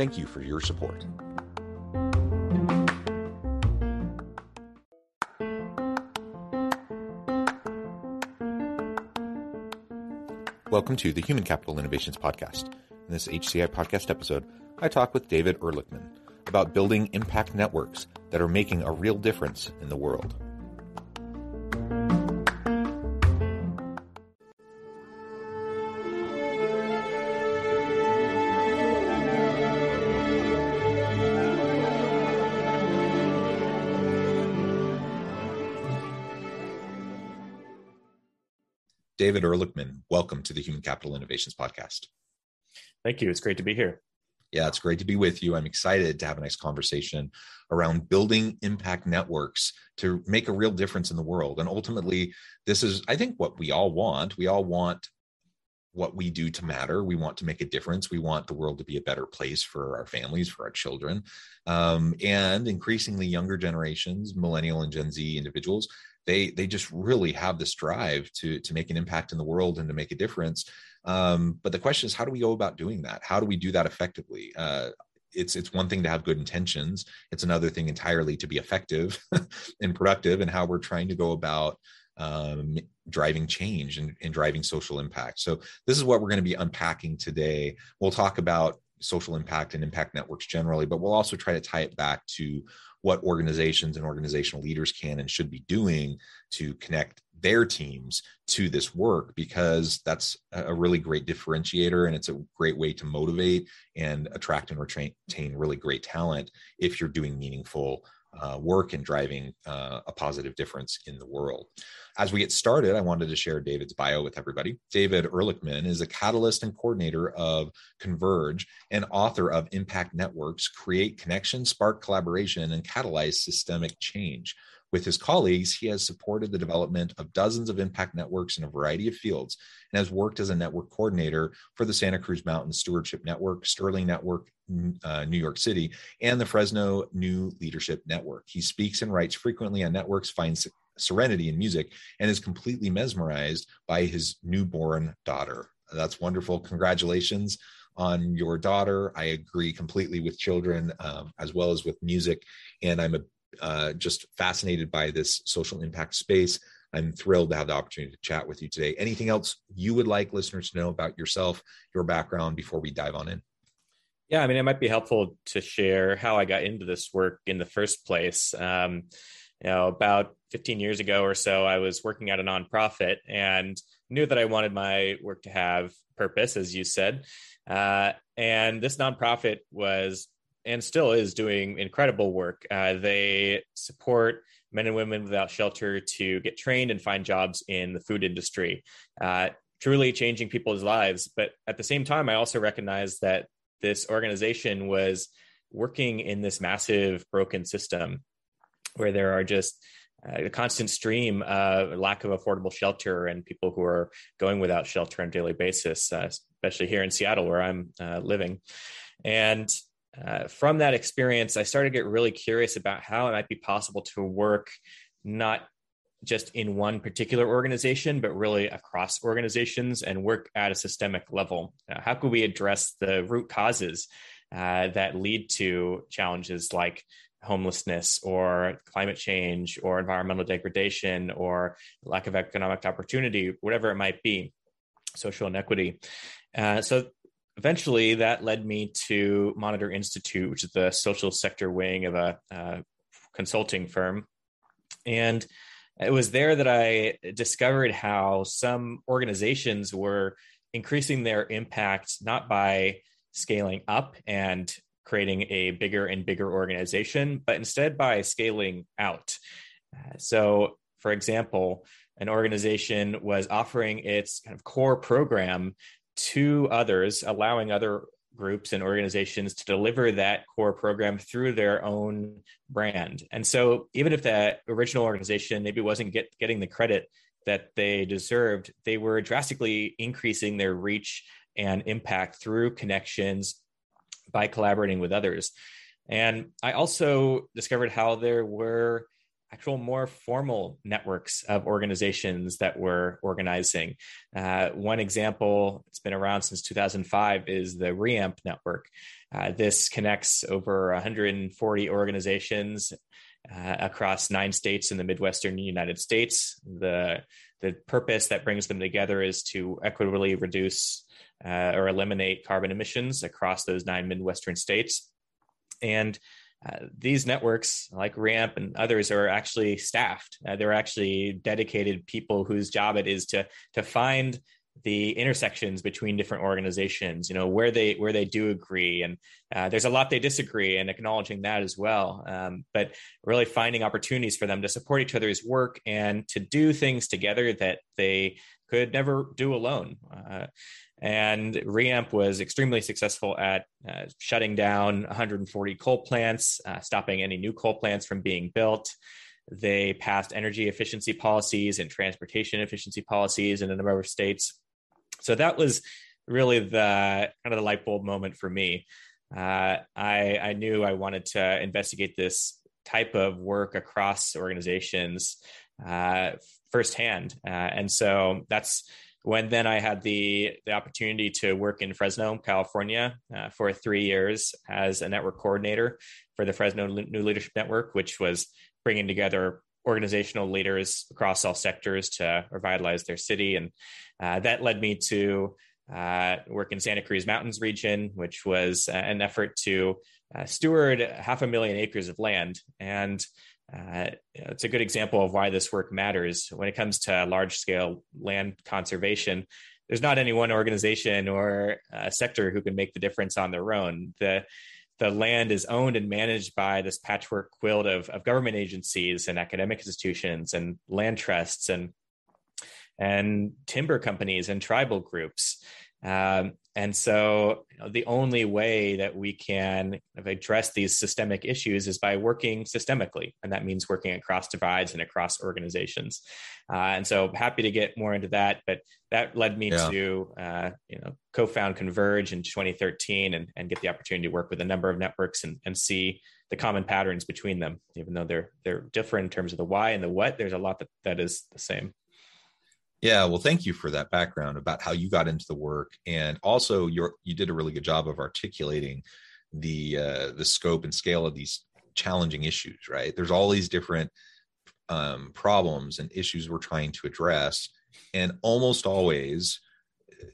Thank you for your support. Welcome to the Human Capital Innovations Podcast. In this HCI podcast episode, I talk with David Ehrlichman about building impact networks that are making a real difference in the world. Welcome to the Human Capital Innovations Podcast. Thank you. It's great to be here. Yeah, it's great to be with you. I'm excited to have a nice conversation around building impact networks to make a real difference in the world. And ultimately, this is, I think, what we all want. We all want what we do to matter. We want to make a difference. We want the world to be a better place for our families, for our children. Um, and increasingly, younger generations, millennial and Gen Z individuals, they they just really have this drive to to make an impact in the world and to make a difference um, but the question is how do we go about doing that how do we do that effectively uh, it's it's one thing to have good intentions it's another thing entirely to be effective and productive and how we're trying to go about um, driving change and, and driving social impact. So this is what we're going to be unpacking today. We'll talk about social impact and impact networks generally but we'll also try to tie it back to what organizations and organizational leaders can and should be doing to connect their teams to this work because that's a really great differentiator and it's a great way to motivate and attract and retain really great talent if you're doing meaningful uh, work and driving uh, a positive difference in the world. As we get started, I wanted to share David's bio with everybody. David Ehrlichman is a catalyst and coordinator of Converge and author of Impact Networks Create Connection, Spark Collaboration, and Catalyze Systemic Change. With his colleagues, he has supported the development of dozens of impact networks in a variety of fields and has worked as a network coordinator for the Santa Cruz Mountain Stewardship Network, Sterling Network, uh, New York City, and the Fresno New Leadership Network. He speaks and writes frequently on networks, finds serenity in music, and is completely mesmerized by his newborn daughter. That's wonderful. Congratulations on your daughter. I agree completely with children um, as well as with music. And I'm a, uh, just fascinated by this social impact space. I'm thrilled to have the opportunity to chat with you today. Anything else you would like listeners to know about yourself, your background before we dive on in? Yeah, I mean, it might be helpful to share how I got into this work in the first place. Um, you know, about 15 years ago or so, I was working at a nonprofit and knew that I wanted my work to have purpose, as you said. Uh, and this nonprofit was and still is doing incredible work. Uh, they support men and women without shelter to get trained and find jobs in the food industry, uh, truly changing people's lives. But at the same time, I also recognize that this organization was working in this massive broken system where there are just uh, a constant stream of lack of affordable shelter and people who are going without shelter on a daily basis, uh, especially here in Seattle where I'm uh, living. And uh, from that experience, I started to get really curious about how it might be possible to work not just in one particular organization, but really across organizations and work at a systemic level. Uh, how could we address the root causes uh, that lead to challenges like homelessness or climate change or environmental degradation or lack of economic opportunity, whatever it might be, social inequity? Uh, so eventually, that led me to Monitor Institute, which is the social sector wing of a, a consulting firm. And it was there that I discovered how some organizations were increasing their impact not by scaling up and creating a bigger and bigger organization, but instead by scaling out. Uh, so, for example, an organization was offering its kind of core program to others, allowing other groups and organizations to deliver that core program through their own brand. And so, even if that original organization maybe wasn't get, getting the credit that they deserved, they were drastically increasing their reach and impact through connections by collaborating with others. And I also discovered how there were actual more formal networks of organizations that were organizing. Uh, one example, it's been around since 2005, is the REAMP network. Uh, this connects over 140 organizations uh, across nine states in the Midwestern United States. The, the purpose that brings them together is to equitably reduce uh, or eliminate carbon emissions across those nine Midwestern states. And uh, these networks like ramp and others are actually staffed. Uh, they're actually dedicated people whose job it is to to find the intersections between different organizations you know where they where they do agree and uh, there's a lot they disagree and acknowledging that as well um, but really finding opportunities for them to support each other's work and to do things together that they could never do alone uh, and Reamp was extremely successful at uh, shutting down 140 coal plants, uh, stopping any new coal plants from being built. They passed energy efficiency policies and transportation efficiency policies in a number of states. So that was really the kind of the light bulb moment for me. Uh, I, I knew I wanted to investigate this type of work across organizations uh, firsthand. Uh, and so that's when then I had the the opportunity to work in Fresno, California, uh, for three years as a network coordinator for the Fresno New Leadership Network, which was bringing together organizational leaders across all sectors to revitalize their city, and uh, that led me to uh, work in Santa Cruz Mountains region, which was uh, an effort to uh, steward half a million acres of land and uh, it's a good example of why this work matters when it comes to large scale land conservation. There's not any one organization or uh, sector who can make the difference on their own. The the land is owned and managed by this patchwork quilt of, of government agencies and academic institutions and land trusts and and timber companies and tribal groups. Um, and so you know, the only way that we can address these systemic issues is by working systemically. And that means working across divides and across organizations. Uh, and so happy to get more into that. But that led me yeah. to uh, you know co-found Converge in 2013 and, and get the opportunity to work with a number of networks and, and see the common patterns between them. Even though they're they're different in terms of the why and the what, there's a lot that, that is the same. Yeah, well, thank you for that background about how you got into the work, and also you you did a really good job of articulating the uh, the scope and scale of these challenging issues. Right, there's all these different um, problems and issues we're trying to address, and almost always,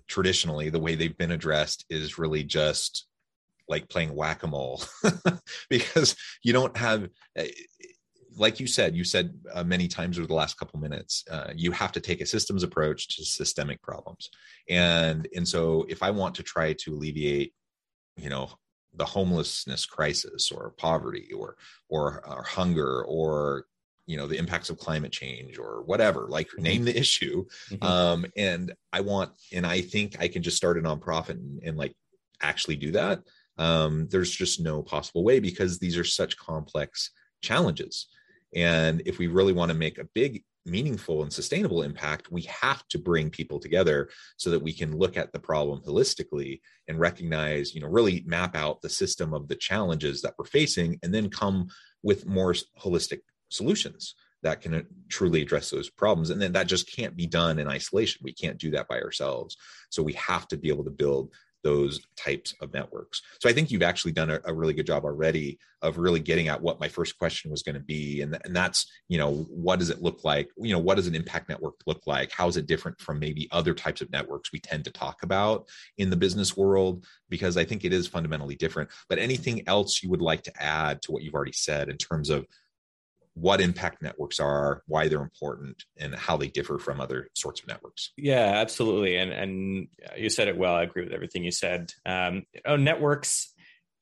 traditionally, the way they've been addressed is really just like playing whack a mole, because you don't have eh, like you said, you said uh, many times over the last couple minutes, uh, you have to take a systems approach to systemic problems. And and so if I want to try to alleviate, you know, the homelessness crisis or poverty or or, or hunger or you know the impacts of climate change or whatever like mm-hmm. name the issue mm-hmm. um and i want and i think i can just start a nonprofit and, and like actually do that um there's just no possible way because these are such complex challenges and if we really want to make a big, meaningful, and sustainable impact, we have to bring people together so that we can look at the problem holistically and recognize, you know, really map out the system of the challenges that we're facing and then come with more holistic solutions that can uh, truly address those problems. And then that just can't be done in isolation. We can't do that by ourselves. So we have to be able to build those types of networks. So I think you've actually done a, a really good job already of really getting at what my first question was going to be. And, and that's, you know, what does it look like? You know, what does an impact network look like? How is it different from maybe other types of networks we tend to talk about in the business world? Because I think it is fundamentally different. But anything else you would like to add to what you've already said in terms of what impact networks are, why they're important, and how they differ from other sorts of networks. Yeah, absolutely. And and you said it well. I agree with everything you said. Um, oh, networks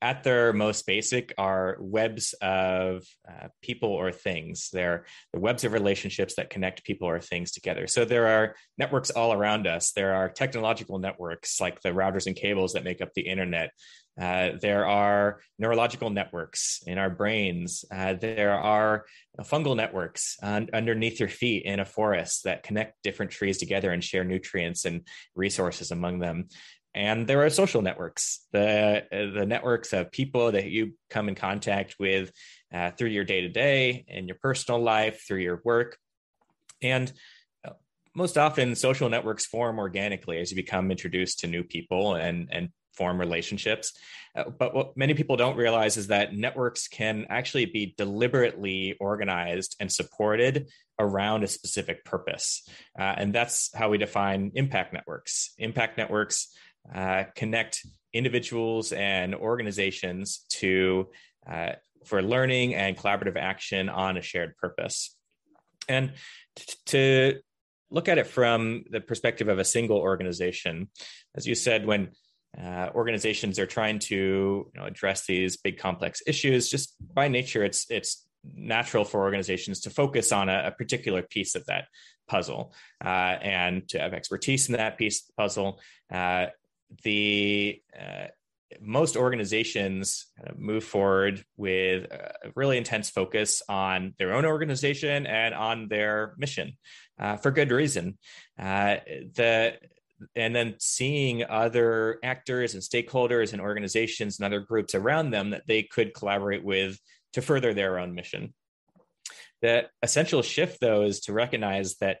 at their most basic are webs of uh, people or things. They're the webs of relationships that connect people or things together. So there are networks all around us. There are technological networks like the routers and cables that make up the internet. Uh, there are neurological networks in our brains. Uh, there are fungal networks un- underneath your feet in a forest that connect different trees together and share nutrients and resources among them. And there are social networks, the the networks of people that you come in contact with uh, through your day to day in your personal life, through your work, and uh, most often social networks form organically as you become introduced to new people and and form relationships. Uh, but what many people don't realize is that networks can actually be deliberately organized and supported around a specific purpose. Uh, and that's how we define impact networks. Impact networks uh, connect individuals and organizations to uh, for learning and collaborative action on a shared purpose. And t- to look at it from the perspective of a single organization, as you said, when uh, organizations are trying to you know, address these big complex issues. Just by nature, it's it's natural for organizations to focus on a, a particular piece of that puzzle uh, and to have expertise in that piece of the puzzle. Uh, the uh, most organizations move forward with a really intense focus on their own organization and on their mission uh, for good reason. Uh, the and then seeing other actors and stakeholders and organizations and other groups around them that they could collaborate with to further their own mission. The essential shift, though, is to recognize that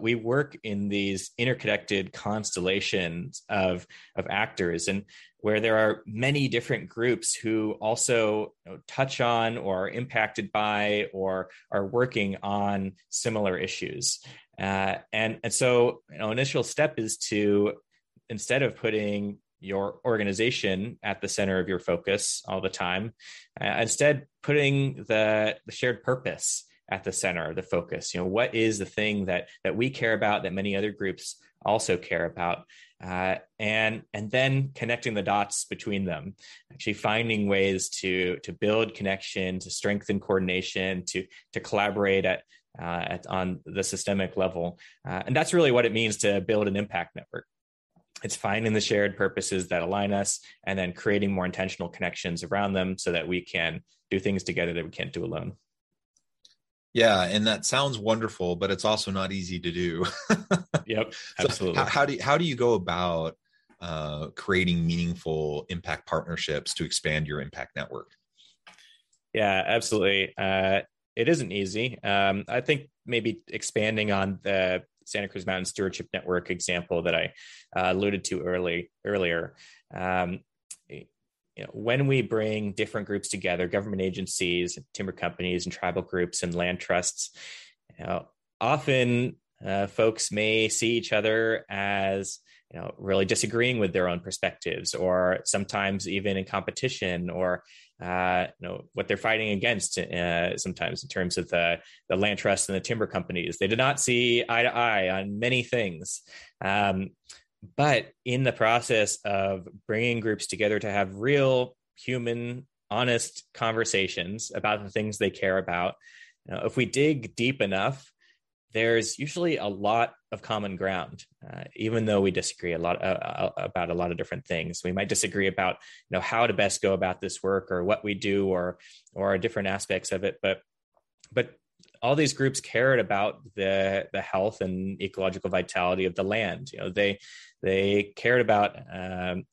we work in these interconnected constellations of, of actors and where there are many different groups who also you know, touch on or are impacted by or are working on similar issues. Uh, and and so you know, initial step is to instead of putting your organization at the center of your focus all the time, uh, instead putting the, the shared purpose at the center of the focus. You know, what is the thing that that we care about that many other groups also care about, uh, and and then connecting the dots between them, actually finding ways to to build connection, to strengthen coordination, to to collaborate at uh, at, on the systemic level. Uh, and that's really what it means to build an impact network. It's finding the shared purposes that align us and then creating more intentional connections around them so that we can do things together that we can't do alone. Yeah, and that sounds wonderful, but it's also not easy to do. yep, absolutely. So how, how, do you, how do you go about uh, creating meaningful impact partnerships to expand your impact network? Yeah, absolutely. Uh, it isn't easy. Um, I think maybe expanding on the Santa Cruz Mountain Stewardship Network example that I uh, alluded to early earlier. Um, you know, when we bring different groups together, government agencies, timber companies, and tribal groups and land trusts, you know, often uh, folks may see each other as you know really disagreeing with their own perspectives or sometimes even in competition or uh, you know what they're fighting against uh, sometimes in terms of the the land trust and the timber companies. They did not see eye to eye on many things. Um, but in the process of bringing groups together to have real human honest conversations about the things they care about you know, if we dig deep enough there's usually a lot of common ground, uh, even though we disagree a lot uh, uh, about a lot of different things. We might disagree about you know how to best go about this work or what we do or or different aspects of it, but but all these groups cared about the the health and ecological vitality of the land. You know, they they cared about um,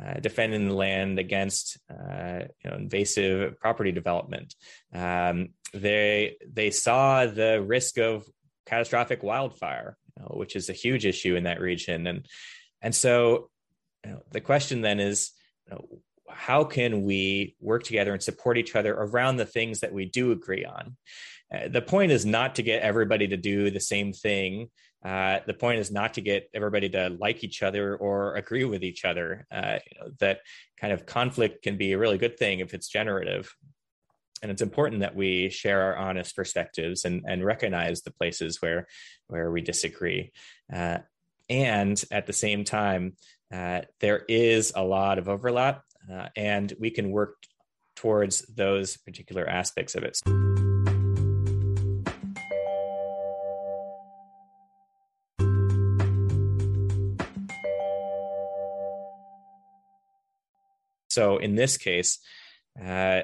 uh, defending the land against uh, you know, invasive property development. Um, they they saw the risk of catastrophic wildfire, you know, which is a huge issue in that region. And and so you know, the question then is how can we work together and support each other around the things that we do agree on? Uh, the point is not to get everybody to do the same thing. Uh, the point is not to get everybody to like each other or agree with each other. Uh, you know, that kind of conflict can be a really good thing if it's generative. And it's important that we share our honest perspectives and, and recognize the places where where we disagree. Uh, and at the same time, uh, there is a lot of overlap uh, and we can work towards those particular aspects of it. So in this case, uh,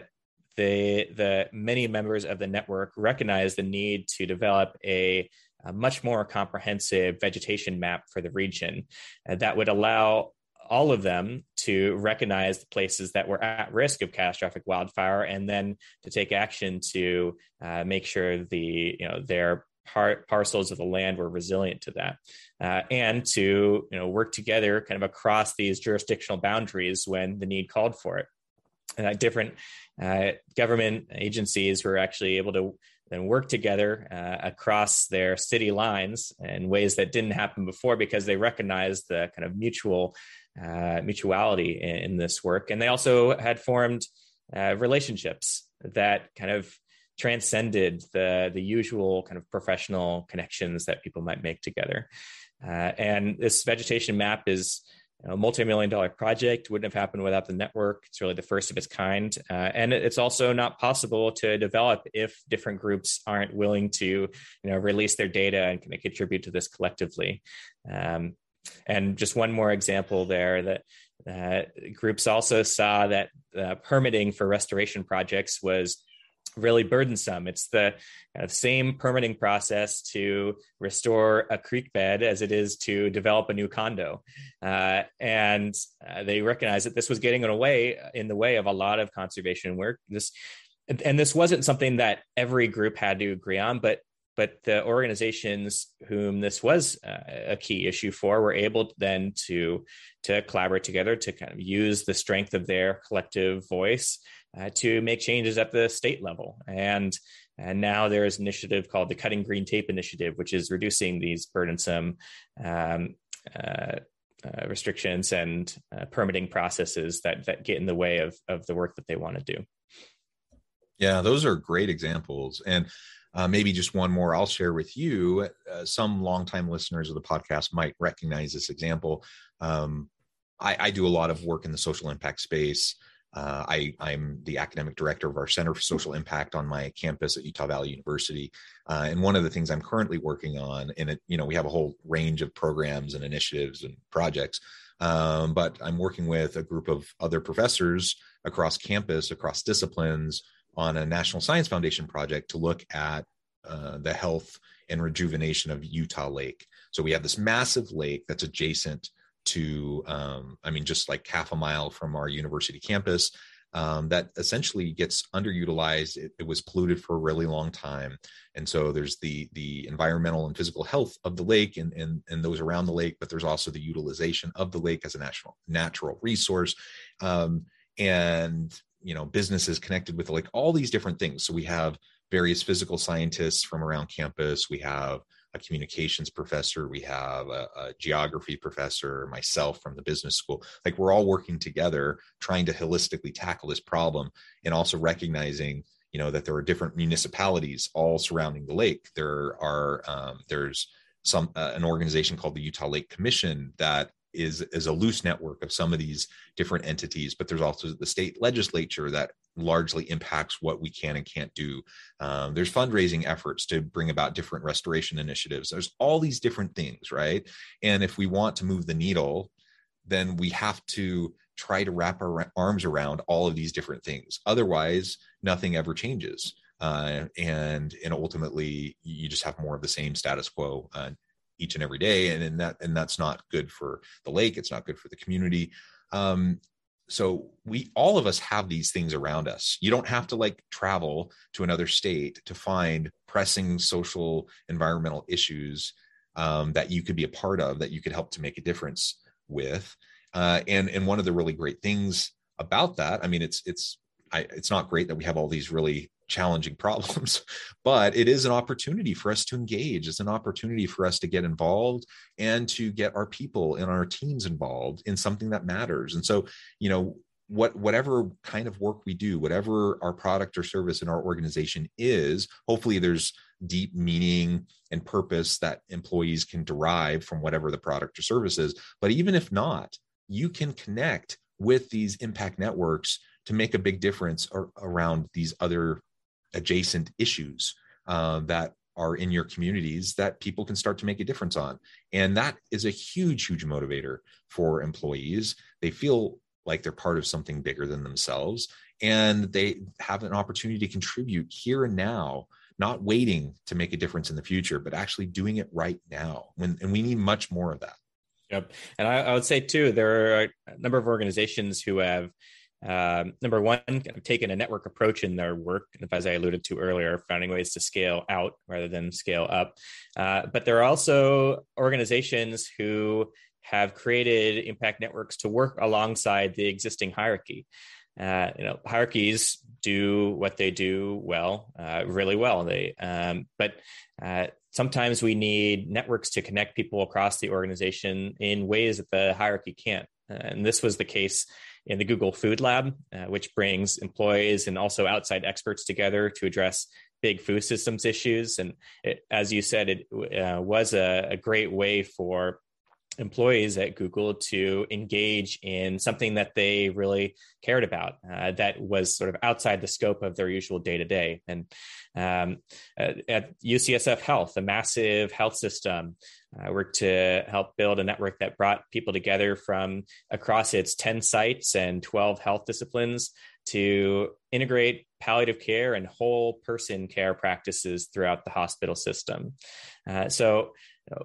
the the many members of the network recognize the need to develop a, a much more comprehensive vegetation map for the region uh, that would allow all of them to recognize the places that were at risk of catastrophic wildfire and then to take action to uh, make sure the you know their par- parcels of the land were resilient to that uh, and to you know work together kind of across these jurisdictional boundaries when the need called for it uh, different uh, government agencies were actually able to then work together uh, across their city lines in ways that didn't happen before because they recognized the kind of mutual uh, mutuality in, in, this work. And they also had formed uh, relationships that kind of transcended the, the usual kind of professional connections that people might make together. Uh, and this vegetation map is a multi-million dollar project. Wouldn't have happened without the network. It's really the first of its kind. Uh, and it's also not possible to develop if different groups aren't willing to you know release their data and kind of contribute to this collectively. Um, and just one more example there that uh, groups also saw that uh, permitting for restoration projects was really burdensome. It's the kind of same permitting process to restore a creek bed as it is to develop a new condo. Uh, and uh, they recognized that this was getting in a way in the way of a lot of conservation work. This and this wasn't something that every group had to agree on, but but the organizations whom this was uh, a key issue for were able then to to collaborate together to kind of use the strength of their collective voice uh, to make changes at the state level and and now there is an initiative called the Cutting Green Tape Initiative, which is reducing these burdensome um, uh, uh, restrictions and uh, permitting processes that that get in the way of of the work that they want to do. Yeah, those are great examples, and uh, maybe just one more I'll share with you. Uh, some longtime listeners of the podcast might recognize this example. Um, I, I, do a lot of work in the social impact space. Uh, I, am the academic director of our Center for Social Impact on my campus at Utah Valley University. Uh, and one of the things I'm currently working on, and it, you know, we have a whole range of programs and initiatives and projects. Um, but I'm working with a group of other professors across campus, across disciplines, on a National Science Foundation project to look at uh, the health and rejuvenation of Utah Lake. So we have this massive lake that's adjacent to, um, I mean, just like half a mile from our university campus. Um, that essentially gets underutilized. It, it, was polluted for a really long time, and so there's the the environmental and physical health of the lake and and, and those around the lake, but there's also the utilization of the lake as a national natural resource. Um, and you know businesses connected with like all these different things so we have various physical scientists from around campus we have a communications professor we have a, a, geography professor myself from the business school. Like we're all working together trying to holistically tackle this problem and also recognizing you know that there are different municipalities all surrounding the lake. There are um, there's some uh, an organization called the utah lake commission that is is a loose network of some of these different entities but there's also the state legislature that largely impacts what we can and can't do. Um, there's fundraising efforts to bring about different restoration initiatives. There's all these different things right? And if we want to move the needle then we have to try to wrap our arms around all of these different things. Otherwise nothing ever changes. Uh, and and ultimately you just have more of the same status quo uh, each and every day. And, and that and that's not good for the lake. It's not good for the community. Um, so we all of us have these things around us. You don't have to like travel to another state to find pressing social environmental issues um, that you could be a part of that you could help to make a difference with. Uh, and and one of the really great things about that i mean it's it's I, it's not great that we have all these really challenging problems but it is an opportunity for us to engage. It's an opportunity for us to get involved and to get our people and our teams involved in something that matters. And so you know what whatever kind of work we do whatever our product or service in our organization is hopefully there's deep meaning and purpose that employees can derive from whatever the product or service is. But even if not you can connect with these impact networks to make a big difference ar- around these other adjacent issues uh, that are in your communities that people can start to make a difference on. And that is a huge, huge motivator for employees. They feel like they're part of something bigger than themselves and they have an opportunity to contribute here and now not waiting to make a difference in the future but actually doing it right now when, and we need much more of that yep and I, I would say too there are a number of organizations who have um, number one, kind of taking a network approach in their work, as I alluded to earlier, finding ways to scale out rather than scale up. Uh, but there are also organizations who have created impact networks to work alongside the existing hierarchy. Uh, you know, hierarchies do what they do well, uh, really well. They, um, but uh, sometimes we need networks to connect people across the organization in ways that the hierarchy can't. And this was the case in the Google Food Lab, uh, which brings employees and also outside experts together to address big food systems issues. And it, as you said, it uh, was a, a, great way for employees at Google to engage in something that they really cared about uh, that was sort of outside the scope of their usual day to day. And um, at, at, UCSF Health, a massive health system, I uh, worked to help build a network that brought people together from across its 10 sites and 12 health disciplines to integrate palliative care and whole person care practices throughout the hospital system. Uh, so,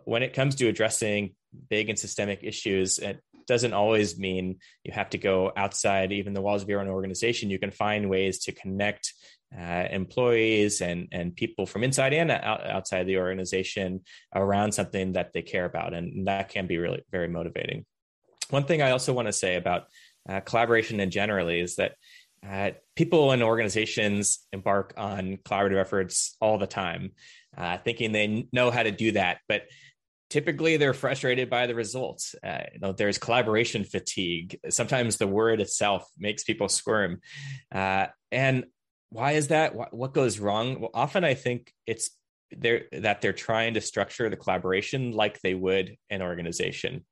when it comes to addressing big and systemic issues, it doesn't always mean you have to go outside even the walls of your own organization. You can find ways to connect uh, employees and and people from inside and out, outside the organization around something that they care about, and that can be really very motivating. One thing I also want to say about uh, collaboration in generally is that uh, people and organizations embark on collaborative efforts all the time, uh, thinking they know how to do that, but typically they're frustrated by the results. Uh, you know, there's collaboration fatigue. Sometimes the word itself makes people squirm, uh, and why is that? What, goes wrong? Well, often I think it's they're, that they're trying to structure the collaboration like they would an organization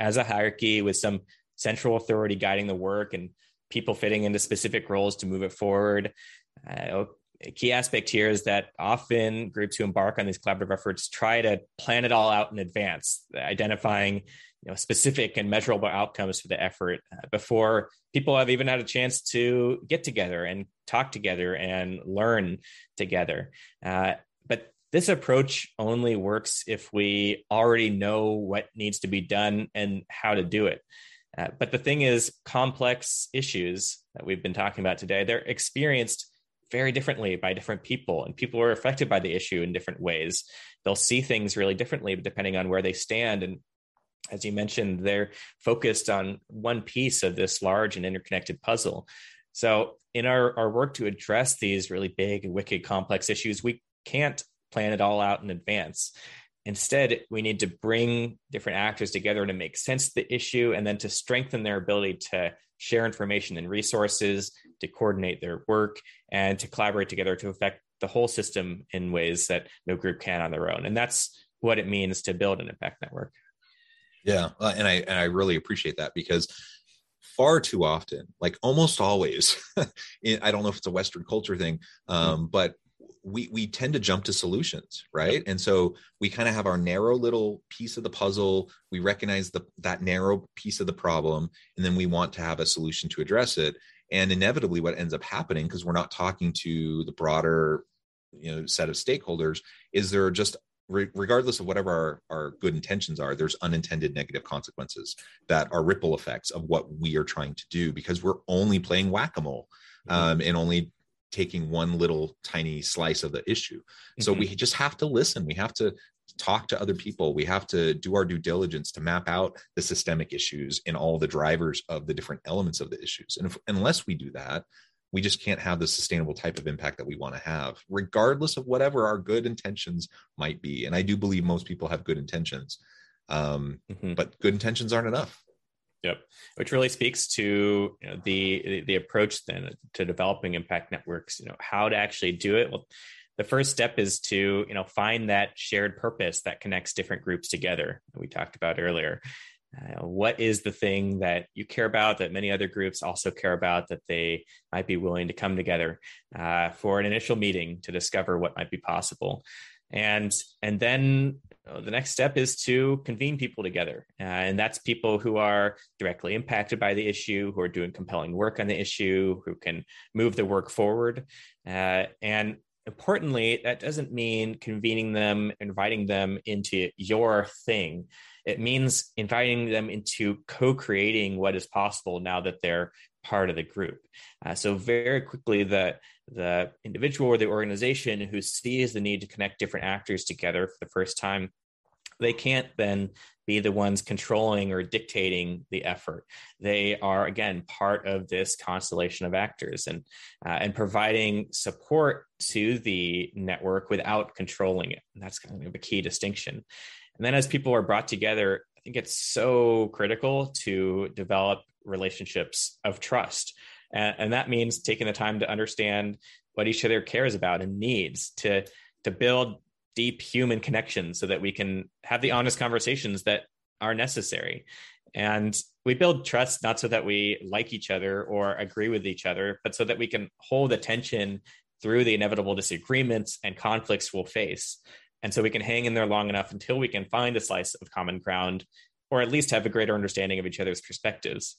as a hierarchy with some central authority guiding the work and people fitting into specific roles to move it forward. Uh, a key aspect here is that often groups who embark on these collaborative efforts try to plan it all out in advance, identifying you know, specific and measurable outcomes for the effort uh, before people have even had a chance to get together and talk together and learn together. Uh, but this approach only works if we already know what needs to be done and how to do it. Uh, but the thing is, complex issues that we've been talking about today, they're experienced very differently by different people, and people are affected by the issue in different ways. They'll see things really differently depending on where they stand. And as you mentioned, they're focused on one piece of this large and interconnected puzzle. So, in our, our work to address these really big, wicked, complex issues, we can't plan it all out in advance. Instead, we need to bring different actors together to make sense of the issue and then to strengthen their ability to share information and resources, to coordinate their work, and to collaborate together to affect the whole system in ways that no group can on their own. And that's what it means to build an impact network. Yeah, uh, and I and I really appreciate that because far too often, like almost always, I don't know if it's a Western culture thing, um, but we we tend to jump to solutions right? And so we kind of have our narrow little piece of the puzzle we recognize the that narrow piece of the problem and then we want to have a solution to address it. And inevitably what ends up happening because we're not talking to the broader you know set of stakeholders is there are just regardless of whatever our, our good intentions are there's unintended negative consequences that are ripple effects of what we are trying to do because we're only playing whack-a-mole mm-hmm. um, and only taking one little tiny slice of the issue. So mm-hmm. we just have to listen. We have to talk to other people. We have to do our due diligence to map out the systemic issues in all the drivers of the different elements of the issues. And if, unless we do that, we just can't have the sustainable type of impact that we want to have, regardless of whatever our good intentions might be. And I do believe most people have good intentions, um, mm-hmm. but good intentions aren't enough. Yep, which really speaks to you know, the the approach then to developing impact networks. You know how to actually do it. Well, the first step is to you know find that shared purpose that connects different groups together that we talked about earlier. Uh, what is the thing that you care about that many other groups also care about that they might be willing to come together uh, for an initial meeting to discover what might be possible? And and then the next step is to convene people together uh, and that's people who are directly impacted by the issue who are doing compelling work on the issue who can move the work forward. Uh, and importantly that doesn't mean convening them inviting them into your thing it means inviting them into co-creating what is possible now that they're part of the group uh, so very quickly the the individual or the organization who sees the need to connect different actors together for the first time they can't then be the ones controlling or dictating the effort. They are again part of this constellation of actors and uh, and providing support to the network without controlling it. And that's kind of a key distinction. And then as people are brought together, I think it's so critical to develop relationships of trust. And, and that means taking the time to understand what each other cares about and needs to to build deep human connections so that we can have the honest conversations that are necessary. And we build trust not so that we like each other or agree with each other, but so that we can hold attention through the inevitable disagreements and conflicts we'll face. And so we can hang in there long enough until we can find a slice of common ground or at least have a greater understanding of each other's perspectives.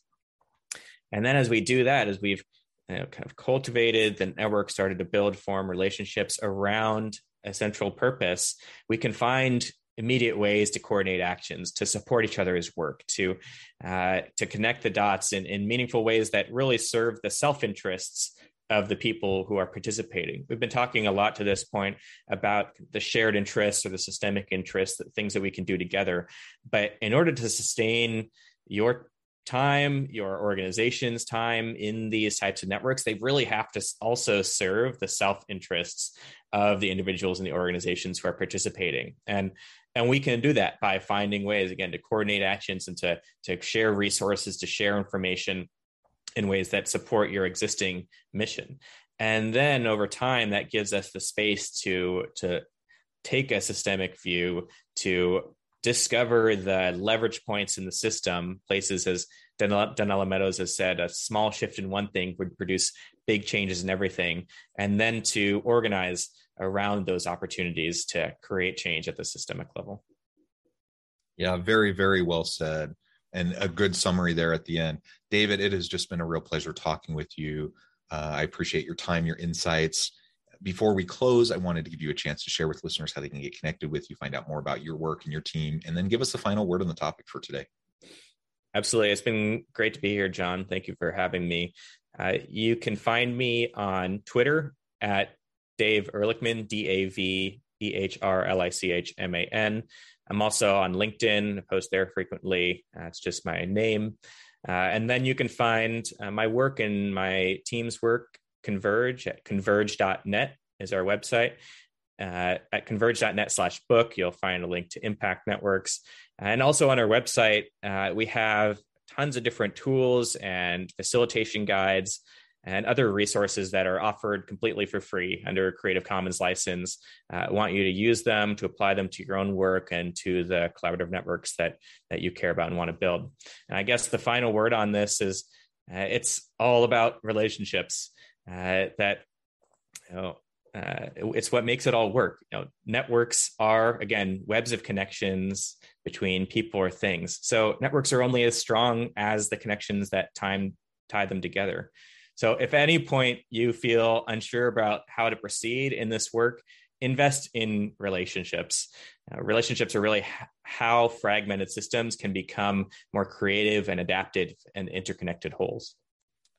And then as we do that, as we've you know, kind of cultivated the network, started to build, form relationships around a central purpose, we can find immediate ways to coordinate actions, to support each other's work, to uh, to connect the dots in, in meaningful ways that really serve the self interests of the people who are participating. We've been talking a lot to this point about the shared interests or the systemic interests, the things that we can do together. But in order to sustain your time, your organization's time in these types of networks, they really have to also serve the self interests of the individuals and the organizations who are participating. And and we can do that by finding ways again to coordinate actions and to to share resources, to share information in ways that support your existing mission. And then over time, that gives us the space to to take a systemic view to discover the leverage points in the system, places as Donella Meadows has said, a small shift in one thing would produce big changes in everything, and then to organize around those opportunities to create change at the systemic level. Yeah, very, very well said. And a good summary there at the end. David, it has just been a real pleasure talking with you. Uh, I appreciate your time, your insights. Before we close, I wanted to give you a chance to share with listeners how they can get connected with you, find out more about your work and your team, and then give us the final word on the topic for today. Absolutely. It's been great to be here, John. Thank you for having me. Uh, you can find me on Twitter at Dave Ehrlichman, D A V E H R L I C H M A N. I'm also on LinkedIn, I post there frequently. Uh, it's just my name. Uh, and then you can find uh, my work and my team's work, Converge, at converge.net is our website. Uh, at converge.net slash book, you'll find a link to Impact Networks. And also on our website, uh, we have tons of different tools and facilitation guides and other resources that are offered completely for free under a Creative Commons license. Uh, want you to use them to apply them to your own work and to the collaborative networks that that you care about and want to build. And I guess the final word on this is uh, it's all about relationships. Uh, that you know, uh, it's what makes it all work. You know, networks are again webs of connections between people or things. So networks are only as strong as the connections that time tie them together. So if at any point you feel unsure about how to proceed in this work, invest in relationships. Uh, relationships are really how fragmented systems can become more creative and adapted and interconnected wholes.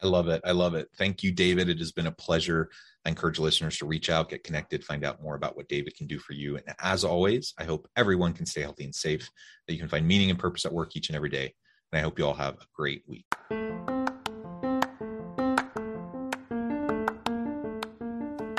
I love it. I love it. Thank you, David. It has been a pleasure. I encourage listeners to reach out, get connected, find out more about what David can do for you. And as always, I hope everyone can stay healthy and safe, that you can find meaning and purpose at work each and every day. And I hope you all have a great week.